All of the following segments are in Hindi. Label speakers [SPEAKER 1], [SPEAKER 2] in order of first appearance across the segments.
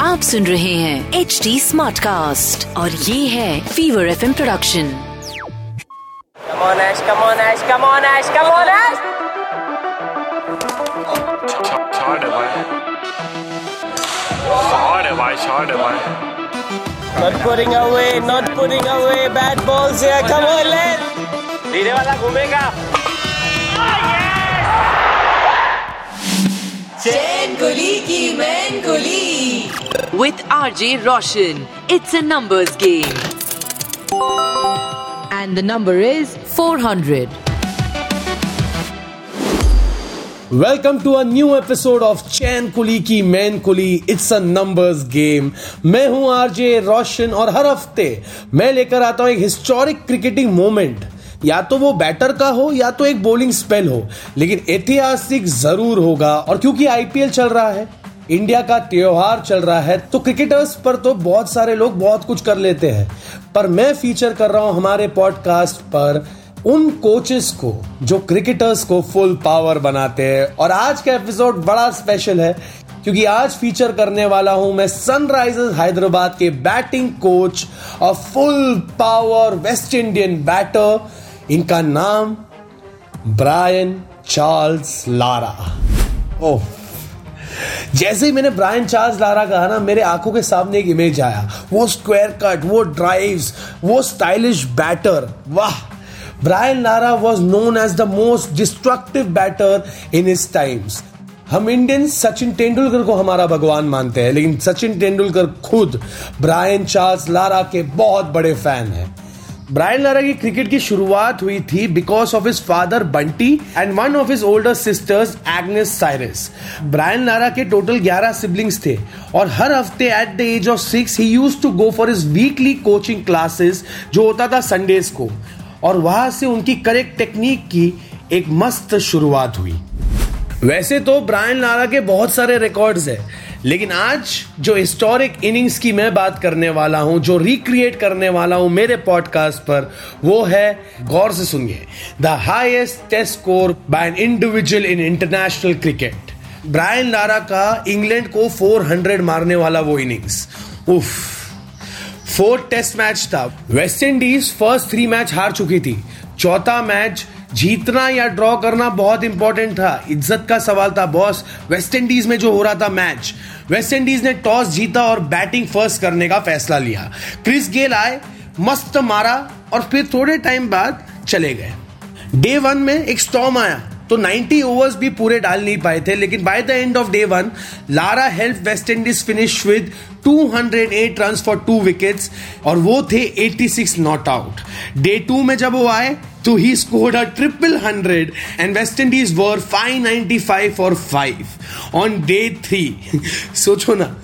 [SPEAKER 1] आप सुन रहे हैं एच डी स्मार्ट कास्ट और ये है Fever F
[SPEAKER 2] M
[SPEAKER 3] production come on Ash come on Ash come on Ash come on Ash
[SPEAKER 2] Not putting away, not घूमेगा.
[SPEAKER 4] Chain Kuli Ki Main Kuli
[SPEAKER 1] with R J Roshan it's a numbers game and the number is four hundred
[SPEAKER 5] welcome to a new episode of Chain Kuli Ki Main Kuli it's a numbers game मैं हूँ आरजे रोशन और हर हफ़्ते मैं लेकर आता हूँ एक हिस्टोरिक क्रिकेटिंग मोमेंट या तो वो बैटर का हो, या तो एक बॉलिंग स्पेल हो, लेकिन ऐतिहासिक ज़रूर होगा। और क्योंकि आईपीएल चल रहा है इंडिया का त्योहार चल रहा है तो क्रिकेटर्स पर तो बहुत सारे लोग बहुत कुछ कर लेते हैं। पर मैं फीचर कर रहा हूँ हमारे पॉडकास्ट पर उन कोचेस को, जो क्रिकेटर्स को फुल पावर बनाते हैं। और आज का एपिसोड बड़ा स्पेशल है, क्योंकि आज फीचर करने वाला हूँ मैं सनराइजर्स हैदराबाद के बैटिंग कोच और full power West Indian batter इनका नाम ब्रायन चार्ल्स लारा। ओह। जैसे ही मैंने ब्रायन चार्ल्स लारा कहा ना, मेरे आँखों के सामने एक इमेज आया। वो स्क्वायर कट वो ड्राइव्स वो स्टाइलिश बैटर वाह। Brian Lara was known as the most destructive batter in his times हम इंडियन सचिन तेंदुलकर को हमारा भगवान मानते हैं, लेकिन सचिन तेंदुलकर खुद ब्रायन चार्ल्स लारा के बहुत बड़े फ़ैन हैं। ब्रायन लारा की क्रिकेट की शुरुआत हुई थी because of his father Bunty and one of his older sisters Agnes Cyrus Brian Lara के टोटल 11 सिबलिंग्स थे, और हर हफ़्ते at the age of six he used to go for his weekly coaching classes जो होता था संडेज को। और वहाँ से उनकी करेक्ट टेक्निक की एक मस्त शुरुआत हुई। वैसे तो ब्रायन लारा के बहुत सारे रिकॉर्ड्स हैं, लेकिन आज जो हिस्टोरिक इनिंग्स की मैं बात करने वाला हूँ, जो रिक्रिएट करने वाला हूँ मेरे पॉडकास्ट पर, वो है, गौर से सुनिए the highest test score by an individual in international cricket Brian Lara का इंग्लैंड को 400 मारने वाला वो इनिंग्स उफ। फोर्थ टेस्ट मैच था। West Indies first three match हार चुकी थी। चौथा मैच जीतना या ड्रॉ करना बहुत इंपॉर्टेंट था। इज़्ज़त का सवाल था बॉस वेस्ट इंडीज में जो हो रहा था मैच वेस्ट इंडीज ने टॉस जीता और बैटिंग फ़र्स्ट करने का फैसला लिया। क्रिस गेल आए, मस्त मारा और फिर थोड़े टाइम बाद चले गए। डे वन में एक स्टॉम आया। तो 90 ओवर्स भी पूरे डाल नहीं पाए थे, लेकिन by the end of day one Lara help West Indies finish with 208 run for two wickets और वो थे 86 नॉट आउट डे टू में जब वो आए तो he scored a triple hundred and West Indies were 595 for five on day three सोचो ना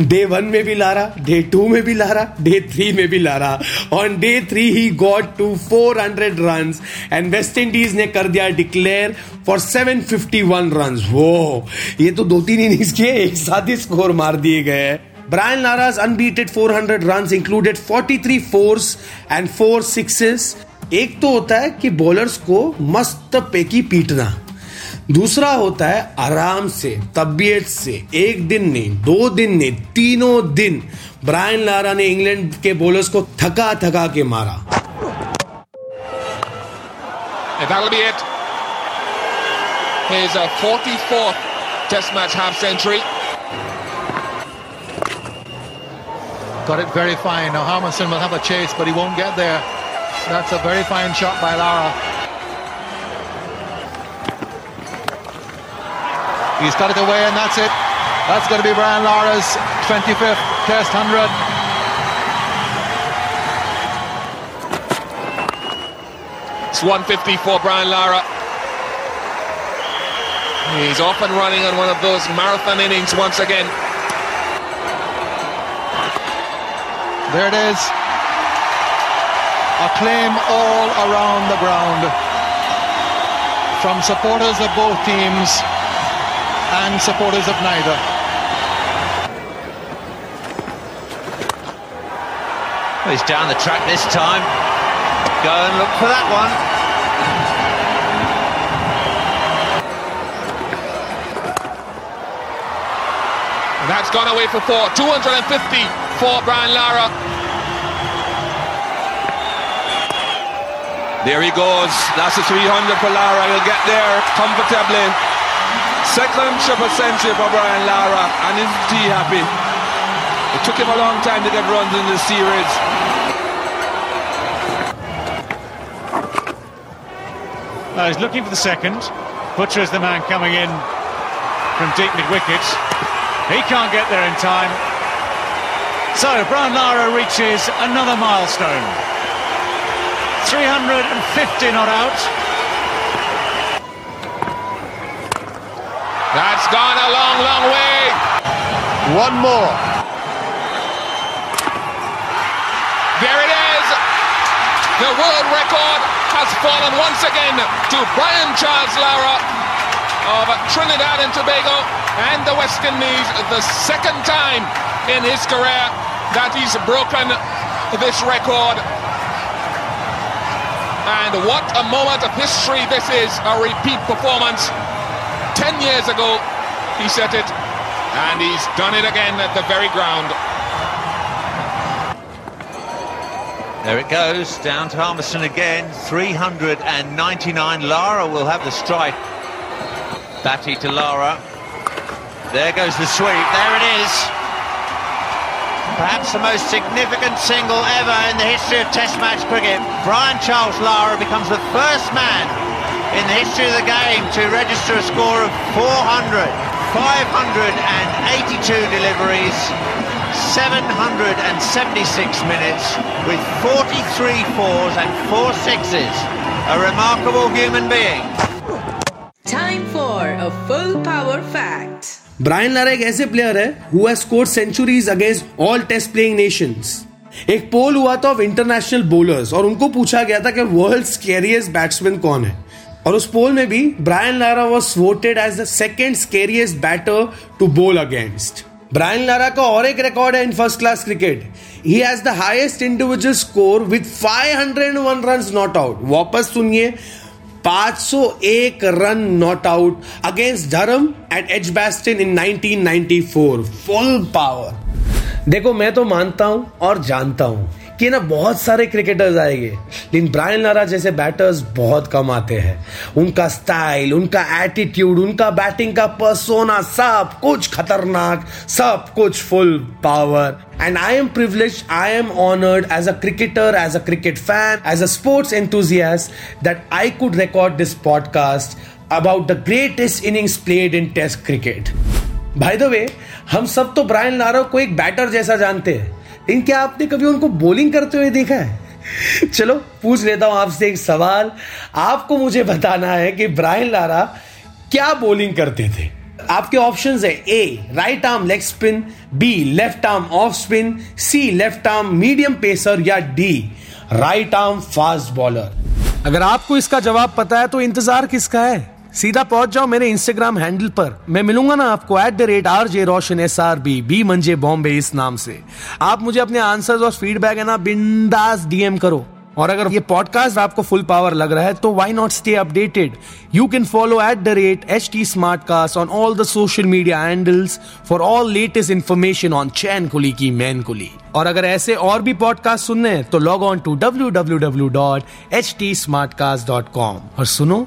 [SPEAKER 5] डे वन में भी ला रहा डे टू में भी ला रहा डे थ्री में भी Lara. On day three he got to 400 run and West Indies ने कर दिया डिक्लेयर फॉर 751 रन वो ये तो दो तीन इनिंग्स के एक साथ ही स्कोर मार दिए गए Brian Lara's unbeaten 400 runs included 43 fours and 4 sixes. एक तो होता है कि बॉलर्स को मस्त पेकी पीटना। दूसरा होता है आराम से तबियत से एक दिन नहीं दो दिन नहीं तीनों दिन ब्रायन लारा ने इंग्लैंड के बॉलर्स को थका थका के मारा
[SPEAKER 6] that'll be it. His uh, 44th Test match half century.
[SPEAKER 7] Got it very fine. Now Harmonson will have a chase, but he won't get there. That's a very fine shot by Lara. He's got it away, and that's it. That's going to be Brian Lara's 25th Test 100.
[SPEAKER 6] It's 150 for Brian Lara. He's off and running on one of those marathon innings once again.
[SPEAKER 7] There it is. Acclaim all around the ground from supporters of both teams and supporters of neither.
[SPEAKER 8] Well, he's down the track this time. Go and look for that one.
[SPEAKER 6] That's gone away for four. 250 for Brian Lara.
[SPEAKER 9] There he goes. That's a 300 for Lara. He'll get there comfortably. Second triple century for Brian Lara, and isn't he happy? It took him a long time to get runs in this series.
[SPEAKER 10] Uh, he's looking for the second. Butcher is the man coming in from deep mid wicket. He can't get there in time. So Brian Lara reaches another milestone. 350 not out.
[SPEAKER 6] That's gone a long, long way.
[SPEAKER 7] One more.
[SPEAKER 6] There it is. The world record has fallen once again to Brian Charles Lara of Trinidad and Tobago and the West Indies. The second time in his career that he's broken this record. And what a moment of history this is, a repeat performance. 10 years ago, he set it, and he's done it again at the very ground.
[SPEAKER 8] There it goes, down to Armstrong again, 399. Lara will have the strike. Batty to Lara. There goes the sweep, there it is. Perhaps the most significant single ever in the history of Test match cricket. Brian Charles Lara becomes the first man in the history of the game to register a score of 400. 582 deliveries, 776 minutes with 43 fours and four sixes. A remarkable human being.
[SPEAKER 4] Time for a full power fact.
[SPEAKER 5] Brian Lara एक ऐसे प्लेयर है who has scored centuries against all test playing nations एक पोल हुआ था ऑफ़ इंटरनेशनल बोलर्स और उनको पूछा गया था कि वर्ल्ड स्केरियस्ट बैट्समैन कौन है और उस पोल में भी Brian Lara was voted as the second scariest batter to bowl against Brian Lara का और एक रिकॉर्ड है in first class cricket he has the highest individual score with 501 run not out वापस सुनिए 501 run not out against Durham at Edgbaston in 1994 full power देखो, मैं तो मानता हूँ और जानता हूँ। कि ना बहुत सारे क्रिकेटर्स आएँगे। लेकिन ब्रायन लारा जैसे बैटर्स बहुत कम आते हैं। उनका स्टाइल उनका एटीट्यूड उनका बैटिंग का परसोना सब कुछ खतरनाक, सब कुछ full power and I am privilege I am honoured as a cricketer as a cricket fan as a sports enthusiast that I could record this podcast about the greatest innings played in test cricket by the way हम सब तो ब्रायन लारा को एक बैटर जैसा जानते हैं। लेकिन क्या आपने कभी उनको बॉलिंग करते हुए देखा है? चलो, पूछ लेता हूँ आपसे एक सवाल। आपको मुझे बताना है कि ब्रायन लारा क्या बॉलिंग करते थे? आपके ऑप्शंस है A right arm leg spin B left arm off spin C left arm medium pacer या D right arm fast bowler अगर आपको इसका जवाब पता है तो इंतज़ार किसका है? सीधा पहुँच जाओ मेरे इंस्टाग्राम हैंडल पर। मैं मिलूँगा ना आपको at the rate R J Roshan S R B B मंजे बॉम्बे इस नाम से। आप मुझे अपने आंसर्स और फीडबैक है ना बिंदास डीएम करो। और अगर ये पॉडकास्ट आपको फुल पावर लग रहा है तो why not stay updated you can follow at the rate H T smart cast on all the social media handles for all latest information on Chain Kuli Ki Main Kuli और अगर ऐसे और भी पॉडकास्ट सुनने हैं तो log on to W W W dot H T smart cast dot com और सुनो